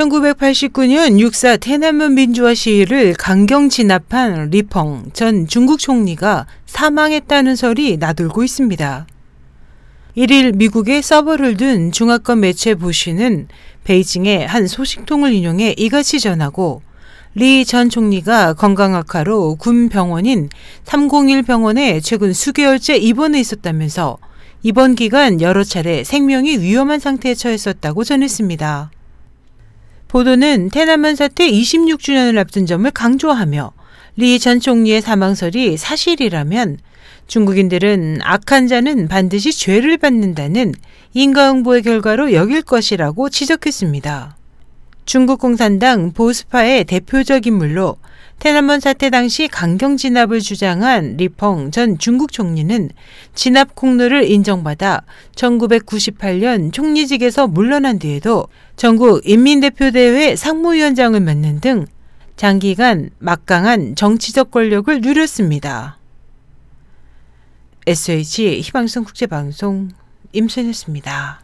1989년 6.4 天安문 민주화 시위를 강경 진압한 리펑 전 중국 총리가 사망했다는 설이 나돌고 있습니다. 1일 미국의 서버를 둔 중화권 매체 보시는 베이징의 한 소식통을 인용해 이같이 전하고 리 전 총리가 건강 악화로 군 병원인 301 병원에 최근 수개월째 입원해 있었다면서 입원 기간 여러 차례 생명이 위험한 상태에 처했었다고 전했습니다. 보도는 테나먼 사태 26주년을 앞둔 점을 강조하며 리 전 총리의 사망설이 사실이라면 중국인들은 악한 자는 반드시 죄를 받는다는 인과응보의 결과로 여길 것이라고 지적했습니다. 중국 공산당 보스파의 대표적 인물로 테나먼 사태 당시 강경 진압을 주장한 리펑 전 중국 총리는 진압 공로를 인정받아 1998년 총리직에서 물러난 뒤에도 전국 인민대표대회 상무위원장을 맡는 등 장기간 막강한 정치적 권력을 누렸습니다. SH 희망성 국제방송 임순이었습니다.